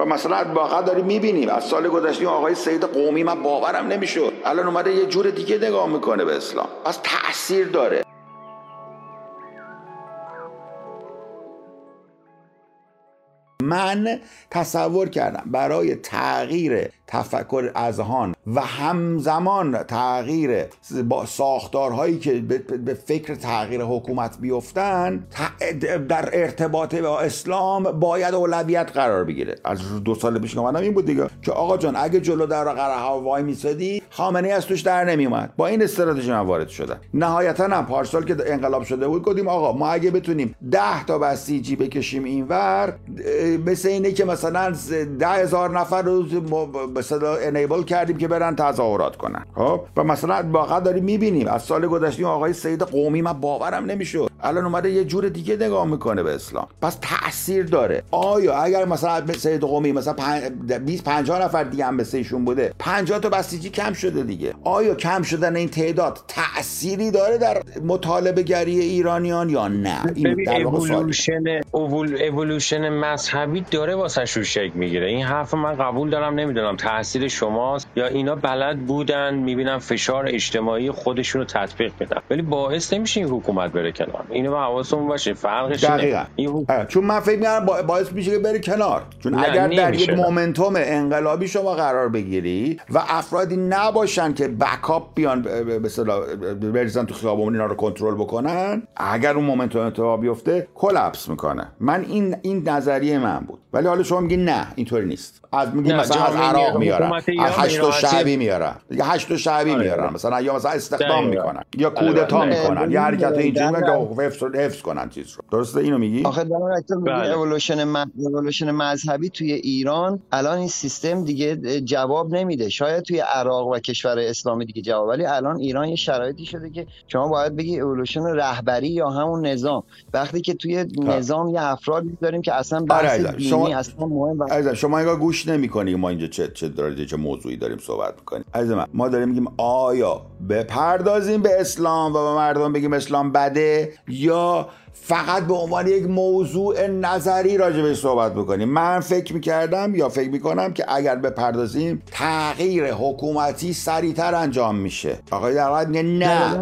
و مثلا واقعا داریم می‌بینیم از سال گذشته آقای سید قومی من باورم نمی‌شد. الان اومده یه جور دیگه نگاه می‌کنه به اسلام. پس تاثیر داره. من تصور کردم برای تغییر تفکر اذهان و همزمان تغییر با ساختارهایی که به فکر تغییر حکومت بیفتن در ارتباط با اسلام باید اولویت قرار بگیره. از دو سال پیش اومدم این بود دیگه که آقا جان اگه جلو در قره وای میسادی خامنه از توش در نمیومد با این استراتژی من وارد شدم. نهایتا هم پارسال که انقلاب شده بود گفتیم آقا ما اگه بتونیم 10 تا بسیجی بکشیم اینور مثل اینه که مثلا ده هزار نفر رو مثلا انیبل کردیم که برن تظاهرات کنن. خب؟ و مثلا واقعا داریم می‌بینیم. از سال گذشته آقای سید قومی من باورم نمی‌شد. الان اومده یه جور دیگه نگاه می‌کنه به اسلام. پس تاثیر داره. آیا اگر مثلا سید قومی مثلا 20 50 نفر دیگه هم مثل ایشون بوده 50 تا بسیجی کم شده دیگه. آیا کم شدن این تعداد تأثیری داره در مطالبه گری ایرانیان یا نه؟ این در اولوشن اولوشن مذهبی داره واسه رو می‌گیره. این حرف من قبول دارم نمی‌دونم تاثیر شماست یا اینا بلد بودن می‌بینم فشار اجتماعی خودشون رو تطبیق میدن ولی باعث نمیشه این حکومت بره کنار. اینو حواستون باشه فرقش دقیقاً. این چون من فکر می‌کنم باعث میشه که بری کنار. چون اگر در یک momentum انقلابی شما قرار بگیری و افرادی نباشن که backup بیان به اصطلاح بریزن تو خیابون اینا رو کنترل بکنن اگر اون momentum اتفاق بیفته collapse می‌کنه. من این این نظریه من بود. ولی حالا شما میگی نه اینطوری نیست. از میگی مثلا از عراق میارن از حشد شعبی میارن یا حشد شعبی آره. میارن مثلا یا مثلا استخدام می‌کنن یا کودتا می‌کنن یا حرکت اینجوری که حفظ حفظ کنن چیز رو. درسته اینو میگی؟ آخه در بله. اولوشن اولوشن مذهبی توی ایران الان این سیستم دیگه جواب نمیده. شاید توی عراق و کشور اسلامی دیگه جواب ولی الان ایران یه شرایطی شده که شما باید بگی اولوشن رهبری یا همون نظام. وقتی که توی نظام یه افرادی داریم که اصلا بحث آره شما اصلا مهم شما انگار گوش نمی‌کنی ما اینجا چه چه داره چه موضوعی داریم صحبت می‌کنیم. عزیز من ما داریم میگیم آیا بپردازیم به اسلام و به مردم بگیم اسلام بده یا فقط به عنوان یک موضوع نظری راجع به صحبت بکنیم؟ من فکر می‌کردم یا فکر می‌کنم که اگر بپردازیم تغییر حکومتی سریعتر انجام میشه. آقای در میگه نه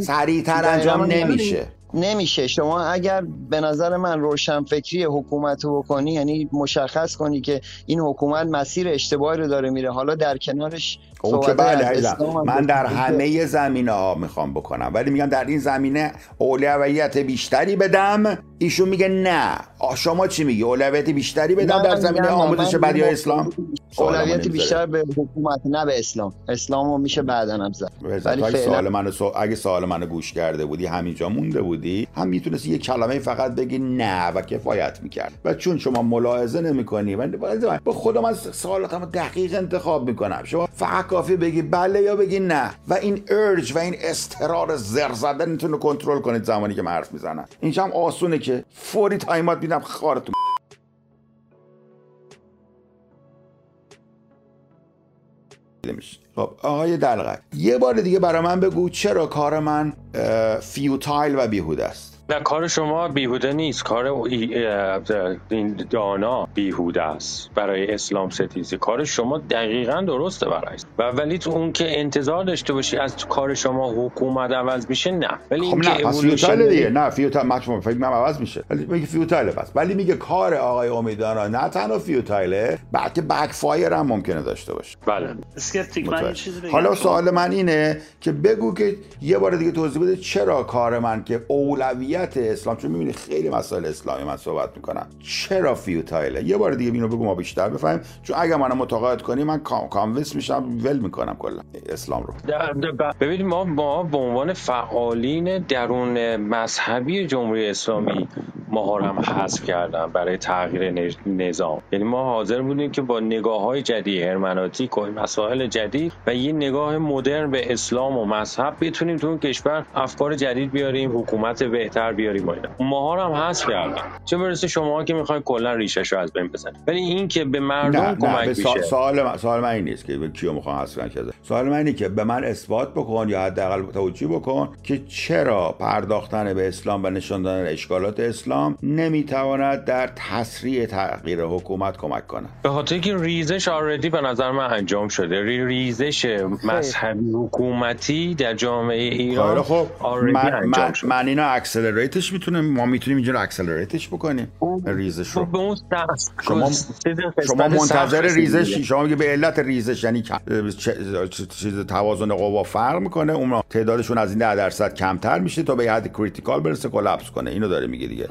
سریعتر انجام نمیشه. نمیشه. شما اگر به نظر من روشنفکری حکومت رو بکنی یعنی مشخص کنی که این حکومت مسیر اشتباهی رو داره میره حالا در کنارش او که بله من در همه زمینه ها می‌خوام بکنم ولی میگم در این زمینه اولویت بیشتری بدم. ایشون میگه نه. شما چی میگی؟ اولویت بیشتری بدم در زمینه آموزش بدی اسلام؟ اولویت بیشتر به حکومت نه به اسلام. اسلامو میشه بعدا هم زد. ولی سوال منو اگه سوال منو گوش کرده بودی همینجا مونده بودی. هم می‌تونستی یه کلمه فقط بگی نه و کفایت می‌کرد. و چون شما ملاحظه نمی‌کنی من با خودم از سوالاتم دقیق انتخاب می‌کنم. شما فقط کافی بگی بله یا بگی نه. و این ار و این اصرار زر زدن می‌تونه کنترل کنید زمانی که من حرف می‌زنم. اینجا هم آسونه که فوری timeout میدم خارتون. خب آقای دلقک یه بار دیگه برای من بگو چرا کار من futile و بیهوده است. نه کار شما بیهوده نیست. کار این دانا بیهوده است برای اسلام ستیزی. کار شما دقیقا درسته برای. و ولی تو اون که انتظار داشته باشی از کار شما حکومت عوض میشه نه. ولی خب نه پس futile دیگه. نه futile من فکر کنم عوض میشه. ولی میگه futile پس ولی میگه کار آقای امیدوارا نه تنها futile ه بلکه backfire هم ممکنه داشته باشه. بله. حالا سوال من اینه که بگو که یه بار دیگه توضیح بده چرا کار من که اولویت اسلام چون می‌بینی خیلی مسائل اسلامی من صحبت می‌کنم. چرا futile ه یه بار دیگه اینو بگو ما بیشتر بفهمیم. چون اگر منو متقاعد کنی من convince میشم ول می‌کنم کلا اسلام رو. ببینید ما ما به عنوان فعالین درون مذهبی جمهوری اسلامی ما هم حذف کردن برای تغییر نظام. یعنی ما حاضر بودیم که با نگاه های جدید هرمنوتیک و مسائل جدید و یه نگاه مدرن به اسلام و مذهب بتونیم تو اون کشور افکار جدید بیاریم حکومت بهتر بیاریم اینا. ماها هم حذف کردن چه برسه شما که می‌خواین کلا ریشش رو از بین بزنید. ولی این که به مردم کمک میشه. سوال من سوال من این نیست که به کیو می‌خوام حذف کنم سوال من اینه که به من اثبات بکن یا حداقل توجیه بکن که چرا پرداختن به اسلام و نشان دادن اشکالات اسلام اسلام نمی‌تواند در تسریع تغییر حکومت کمک کنه به خاطر که ریزش آردی به نظر من انجام شده. ریزش مذهبی حکومتی در جامعه ایران خب من, من, من اینو accelerate ش می‌تونم ما می‌تونیم اینجا accelerate ش بکنیم ریزش رو. به اون شما, شما منتظر ریزش شما میگه به علت ریزش یعنی چیز توازن قوا فرق می‌کنه اون تعدادشون از این 10 درصد کمتر میشه تا به حد critical برسه collapse کنه. اینو داره میگه دیگه.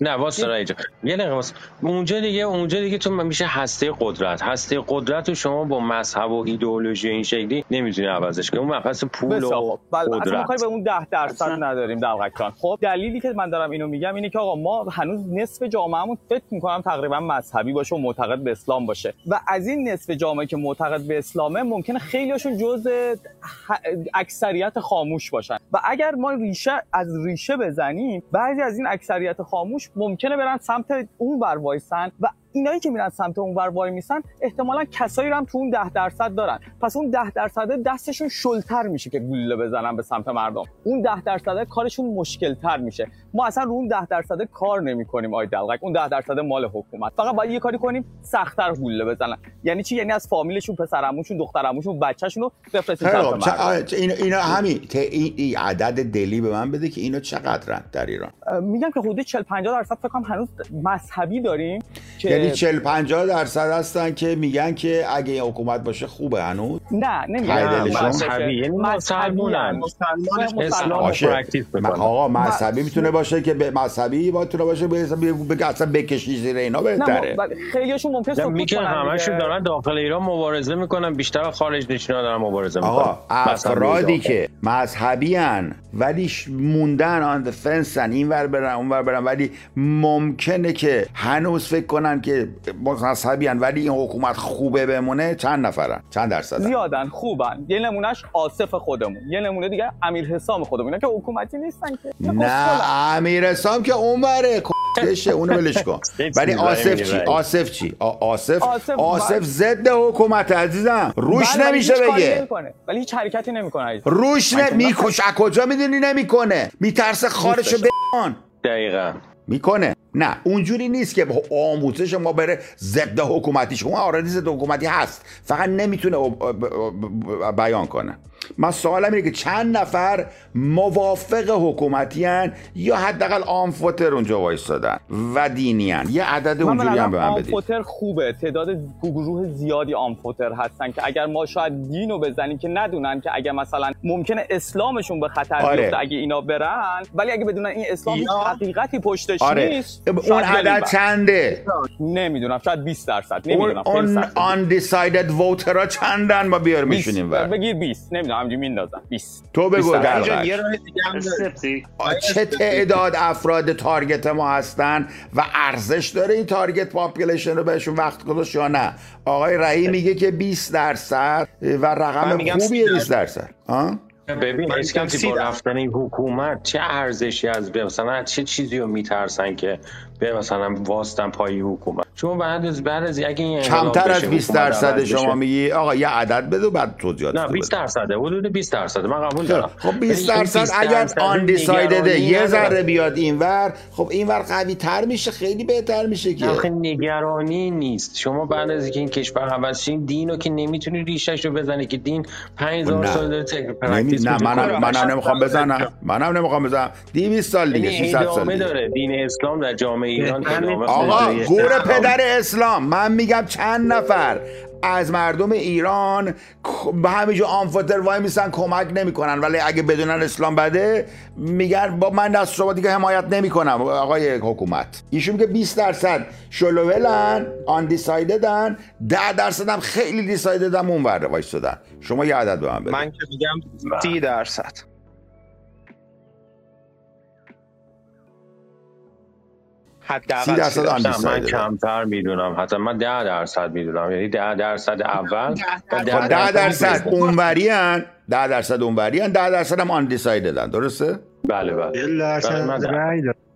نه واسه اینجا یه دقیقه اونجا دیگه اونجا دیگه تو میشه هسته قدرت. هسته قدرت رو شما با مذهب و ایدئولوژی این شکلی نمی‌تونی عوضش کنی. اون مبحث پول و بله اصلا کاری به اون 10 درصد نداریم دلقک خب دلیلی که من دارم اینو میگم اینه که آقا ما هنوز نصف جامعهمون فکر می‌کنم تقریبا مذهبی باشه و معتقد به اسلام باشه. و از این نصف جامعه که معتقد به اسلامه ممکنه خیلیشون جزء اکثریت خاموش باشن. و اگر ما ریشه از ریشه بزنیم بعضی از این اکثریت خاموش ممکنه برن سمت اون ور وایسن و اینایی که میرن سمت اون ور وای میسن احتمالا کسایی رو هم تو اون ده درصد دارن. پس اون ده درصد دستشون شلتر میشه که گلوله بزنن به سمت مردم. اون ده درصد کارشون مشکل تر میشه. ما اصلا رو اون ده درصد کار نمی کنیم آی دلغک. اون ده درصد مال حکومت. فقط باید یه کاری کنیم سختتر گلوله بزنن. یعنی چی؟ یعنی از فامیلشون پسرعموشون دخترعموشون بچه‌شون رو بفرستیم سمت اینا اینا همین. این عدد دلی به من بده که اینا چقدرن در ایران. میگم که حدود 40 50 درصد فکر کنم هنوز مذهبی داریم که یعنی 40 50 درصد هستن که میگن که اگه این حکومت باشه خوبه هنوز. نه نمیگن مذهبی یعنی مسلمانن اسلام پرکتیس آقا مذهبی می‌تونه باشه که به مذهبی باید باشه به اصلا بکشی زیر اینا بهتره. خیلیشون ممکنه سکوت میگن همشون دارن داخل ایران مبارزه می‌کنن بیشتر خارج نشینا دارن مبارزه می‌کنن. آقا افرادی که مذهبی ان ولی موندن آن فنسن این ور برن اون ور برن ولی ممکنه که هنوز فکر کنن که مذهبی ان ولی این حکومت خوبه بمونه چند نفرن؟ چند درصد؟ زیادن خوبن. یه نمونهش آصف خودمون. یه نمونه دیگه امیر حسام خودمون که حکومتی نیستن که. نه امیر حسام که اون بره کشه اونو ولش کن. ولی آصف چی؟ آصف چی؟ آصف آصف ضد حکومت عزیزم. روش بله، نمیشه بگه. ولی هیچ حرکتی نمی‌کنه روش نمیکش کجا می‌دونی نمی‌کنه؟ میترسه خارشو بگان دقیقا. می‌کنه. نه اونجوری نیست که آموزش ما بره ضد حکومتی. شما آردی ضد حکومتی هست. فقط نمی‌تونه بیان کنه. من سوالم اینه که چند نفر موافق حکومتی هن یا حداقل آمفوتر اونجا وایستادن و دینی هن. یه عدد اونجوری هم به من بدید. آمفوتر خوبه. تعداد گروه زیادی آمفوتر هستن که اگر ما شاید دینو بزنیم که ندونن که اگه مثلا ممکنه اسلامشون به خطر آره. بیفته اگه اینا برن ولی اگه بدونن این اسلام هیچ حقیقتی پشتش آره. نیست اون عدد چنده؟ نمی‌دونم شاید 20 درصد نمی‌دونم اون آن دیسایدد ووترها چندن؟ ما بیار میشونیم بگیر 20 نمی‌دونم. همینجوری میندازن 20 تو بگو در چه تعداد افراد target ما هستن و ارزش داره این target population رو بهشون وقت گذاشت یا نه؟ آقای رهی میگه که 20 درصد و رقم خوبیه 20 درصد. ها ببین اسکانتی با رفتن این حکومت چه ارزشی از مثلا چه چیزی رو میترسن که به مثلا واسطن پای حکومت؟ چون بعد از بعد از اگه این کمتر از 20 درصد شما میگی آقا یه عدد بده بعد توضیحات نه 20 درصد حدود 20 درصد من قبول دارم. خب 20 درصد اگر undecided یه ذره بیاد اینور خب اینور قوی تر میشه خیلی بهتر میشه که. آخه نگرانی نیست. شما بعد از اینکه این کشور عوض شین دینو که نمی‌تونی ریشش رو بزنی که دین 5000 سال داره practice نه منم منم نمی‌خوام بزنم. منم نمی‌خوام بزنم. 200 سال دیگه 300 سال دیگه. داره دین اسلام در جامعه ایران آقا گور پدر اسلام. من میگم چند نفر از مردم ایران به همینجا آنفاتر وای میسن کمک نمی‌کنن. ولی اگه بدونن اسلام بده میگن با من دست شما دیگه حمایت نمی‌کنم. آقای حکومت. ایشون که 20 درصد شلوولن آن دیسایددن 10 درصد هم خیلی دیسایددن اون ورده وایستادن. شما یه عدد به من بده من که میگم 30 درصد. حداقل درصد من کمتر می‌دونم. حتی من ده درصد می‌دونم. یعنی ده درصد اول ده, ده درصد اونوری هن. ده درصد اونوری هن. ده درصد هم آن دیسایددن درسته؟ بله بله, بله خیلی دی-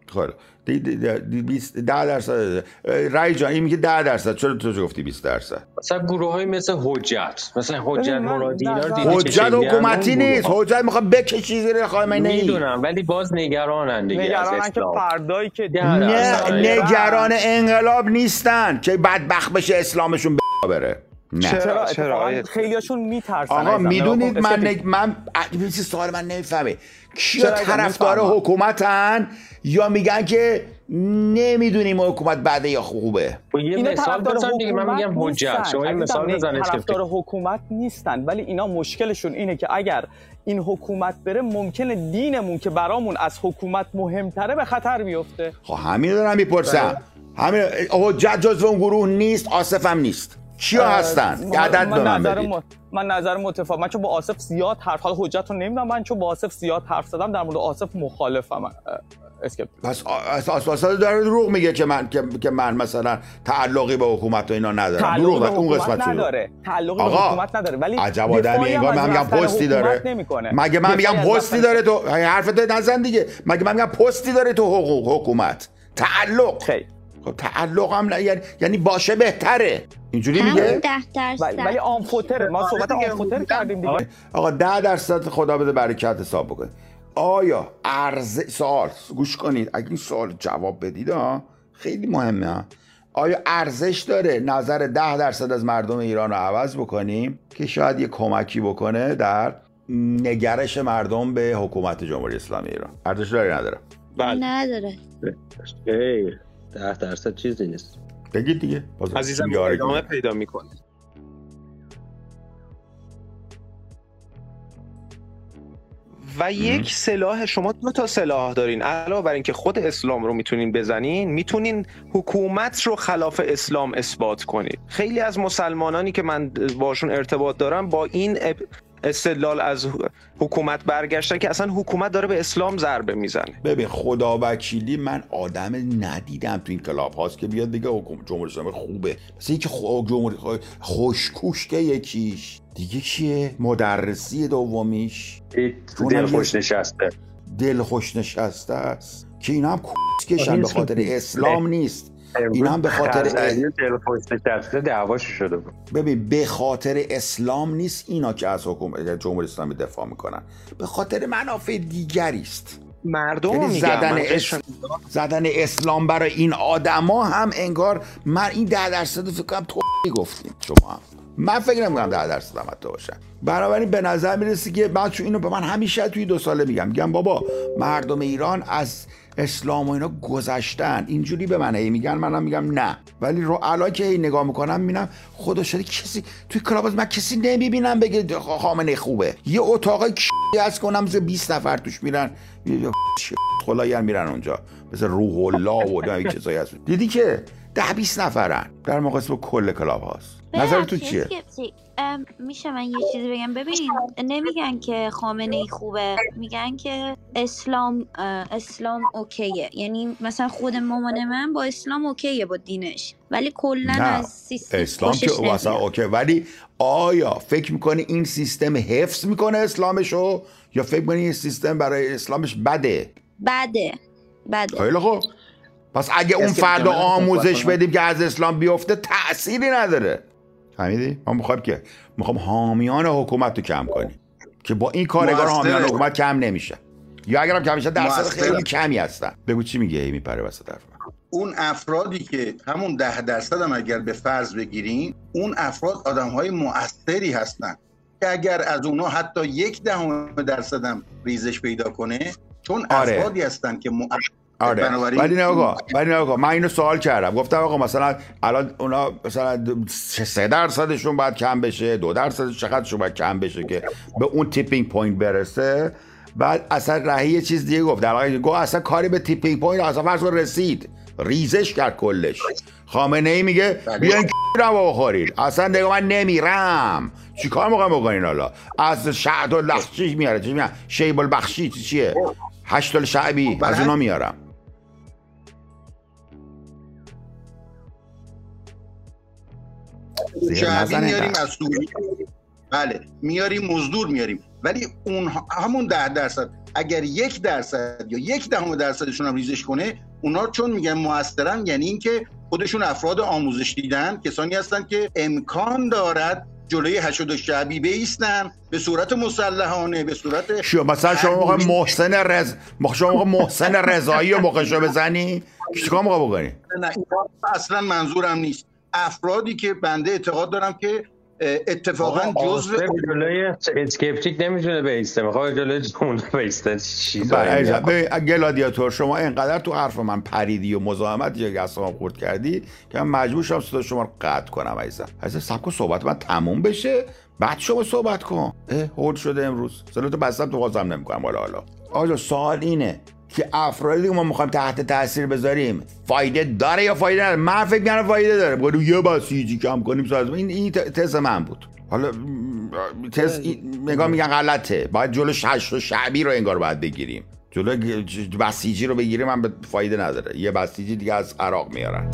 دی- دی- بیست- ده درصد. رای جان این میگه ده درصد. چرا تو گفتی 20 درصد؟ مثلا گروه های مثل حجت. مثلا حجت من مرادی اینا رو دیدی حجت حکومتی؟ نیست. حجت می‌خواد بکشی زیر خامنه ای می‌دونم ولی باز نگرانن دیگه از نگرانن که اسلام. فردایی که نه،. نگران انقلاب نیستن که بدبخت بشه اسلامشون بره. نه چرا؟ چرا خیلیاشون میترسن آقا. می‌دونید کن، من. نگ... من این سوال من نمی‌فهمه کیا؟ طرفدار. حکومتن یا میگن که نمی‌دونیم حکومت بده یا خوبه خب یه اینا مثال طرفدار بزن دیگه من حکومت میگم حجت نیستن. شما عزیزم، مثال نه، بزن طرفدار حکومت نیستن ولی اینا مشکلشون اینه که اگر این حکومت بره ممکنه دینمون که برامون از حکومت مهمتره به خطر بیفته خب همین دارم می‌پرسم همین حجت جزو اون گروه نیست آصف هم نیست کیا هستن؟ عدد به من بدید. م- من نظر متفاوت من چون با آصف زیاد حرف حال حجت رو نمی‌دونم من چون با آصف زیاد حرف زدم در مورد آصف مخالفم. اسکپ. پس اساسا داره دروغ میگه که من که, من مثلا تعلقی به حکومت و اینا ندارم. دروغ به. اون قسمت نداره. تعلق به حکومت نداره. ولی عجب آدمی. انگار من میگم پستی داره. مگه من میگم پستی داره تو حرفت نزن دیگه. مگه من میگم پستی داره تو حقوق حکومت؟ تعلق. خیلی خب تعلق هم نه. یعنی, یعنی باشه بهتره. اینجوری میگه؟ ده درصد. ولی ولی آنفوتر ما صحبت آنفوتر کردیم دیگه. آقا ده درصد خدا بده برکت حساب بکنید آیا ارز سوال گوش کنید. اگه این سوال جواب بدید ها خیلی مهمه ها. آیا ارزش داره نظر ده درصد از مردم ایران رو عوض بکنیم؟ که شاید یه کمکی بکنه در نگرش مردم به حکومت جمهوری اسلامی ایران. ارزش داره نداره؟ بله نداره ده درصد چیزی نیست. بگید دیگه باز عزیزم ادامه. پیدا می‌کنه. و یک سلاح شما دو تا سلاح دارین. علاوه بر اینکه خود اسلام رو می‌تونین بزنین می‌تونین حکومت رو خلاف اسلام اثبات کنید. خیلی از مسلمانانی که من باشون ارتباط دارم با این استدلال از حکومت برگشتن که اصلا حکومت داره به اسلام ضربه می‌زنه. ببین خدا وکیلی من آدم ندیدم تو این کلاب هاست که بیاد بگه حکومت جمهوری اسلامی خوبه. مثل اینکه خو... جمهوری خو... خوشکوشته یکیش. دیگه کیه؟ مدرسی دومیش. دل خوش نشسته. دل خوش نشسته است. که اینا هم کشن به خاطر اسلام نیست. این هم به خاطر دعواش شده بود. ببین به خاطر اسلام نیست اینا که از حکومت جمهوری اسلامی دفاع می‌کنن. به خاطر منافع دیگری است. مردم یعنی زدن, اس... زدن اسلام برای این آدما هم انگار من این ده درصد رو فکر کنم تو گفتیم شما هم. من فکر نمی‌کنم ده درصد هم حتی باشن بنابراین به نظر می‌رسه که من چون اینو به من همیشه توی دو ساله میگم. میگم بابا مردم ایران از اسلام و اینا گذشتن. اینجوری به من میگن منم میگم نه. ولی رو الان که هی نگاه می‌کنم می‌بینم خدا شده کسی توی کلاباز من کسی نمی‌بینم بگه خامنه خوبه. یه اتاق کی از کنم مثل 20 نفر توش میرن. خلایان میرن اونجا. مثل روح الله و چیزایی هست. دیدی که ده 20 نفرن. در مقایسه با کل کلاب هاست. نظر تو ببخشید، چیه؟ میشه من یه چیزی بگم؟ ببین نمیگن که خامنه ای خوبه. میگن که اسلام اسلام اوکیه. یعنی مثلا خود مامان من با اسلام اوکیه با دینش. ولی کلا از سیستم اسلام که مثلا. اوکی. ولی آیا فکر می‌کنی این سیستم حفظ می‌کنه اسلامشو؟ یا فکر می‌کنی این سیستم برای اسلامش بده؟ بده. بده. خیلی خوب. پس اگه اون فرد آموزش بدیم که از اسلام بیفته تأثیری نداره فهمیدی؟ ما می‌خوایم که می‌خوام حامیان حکومت رو کم کنیم که با این کارگار. حامیان حکومت کم نمیشه یا اگرم کم میشه درصد. خیلی کمی هستن بگو چی میگه هی میپره وسط حرف. اون افرادی که همون ده درصد هم اگر به فرض بگیریم اون افراد آدم های مؤثری هستند که اگر از اونها حتی یک دهم درصد هم ریزش پیدا کنه چون آره. افرادی هستند که مؤثر آره. ولی نه آقا ولی نه آقا من اینو سوال کردم. گفتم آقا مثلا الان اونا مثلا سه درصدشون باید کم بشه دو درصدش چقدرشون باید کم بشه که به اون تیپینگ پوینت برسه. بعد اصلا رهی یه چیز دیگه گفت. در واقع گفت اصلا کاری به تیپینگ پوینت اصلا فرض رسید. ریزش کرد کلش. خامنه ای میگه بله. بیاین رو بخورید اصلا دیگه من نمیرم. چیکار می‌خوایم بکنین حالا؟ از شهد و لخشی میاره؟ چی میاره شیب البخشی چی چیه؟ هشت شعبی. بله. از اونا میارم. شعبی میاریم. از سوریه بله میاریم مزدور میاریم. ولی اون همون ده درصد. اگر یک درصد یا یک دهم درصدشون هم ریزش کنه اونا چون میگن موثرن یعنی اینکه خودشون افراد آموزش دیدن کسانی هستن که امکان دارد جلوی حشد و شعبی بیستن به صورت مسلحانه به صورت شو مثلا شما موقع محسن رز شما موقع محسن رضایی رو موقع بزنی؟ چیکار موقع بکنی؟ نه اصلا منظورم نیست. افرادی که بنده اعتقاد دارم که اتفاقا جزء جلوی اسکپتیک نمی‌تونه بیسته. می‌خواد جلوی اون بیسته گلادیاتور شما اینقدر تو حرف من پریدی و مزاحمت یا گسام خورد کردی که من مجبور شدم صدا شما رو قطع کنم عزیزم عزیزم سبک صحبت من تموم بشه بعد شما صحبت کن. اه هول شده امروز. تو بستم تو بازم نمی‌کنم. حالا حالا. آجا سوال اینه. که افرادی که ما می‌خوایم تحت تاثیر بذاریم فایده داره یا فایده نداره؟ من فکر می‌کنم فایده داره. بگو یه بسیجی کم کنیم ساز. این این تز من بود. حالا تز نگاه میگن غلطه. باید جلو شش و شعبی رو انگار باید بگیریم. جلو بسیجی رو بگیریم من به فایده نداره. یه بسیجی دیگه از عراق میارن.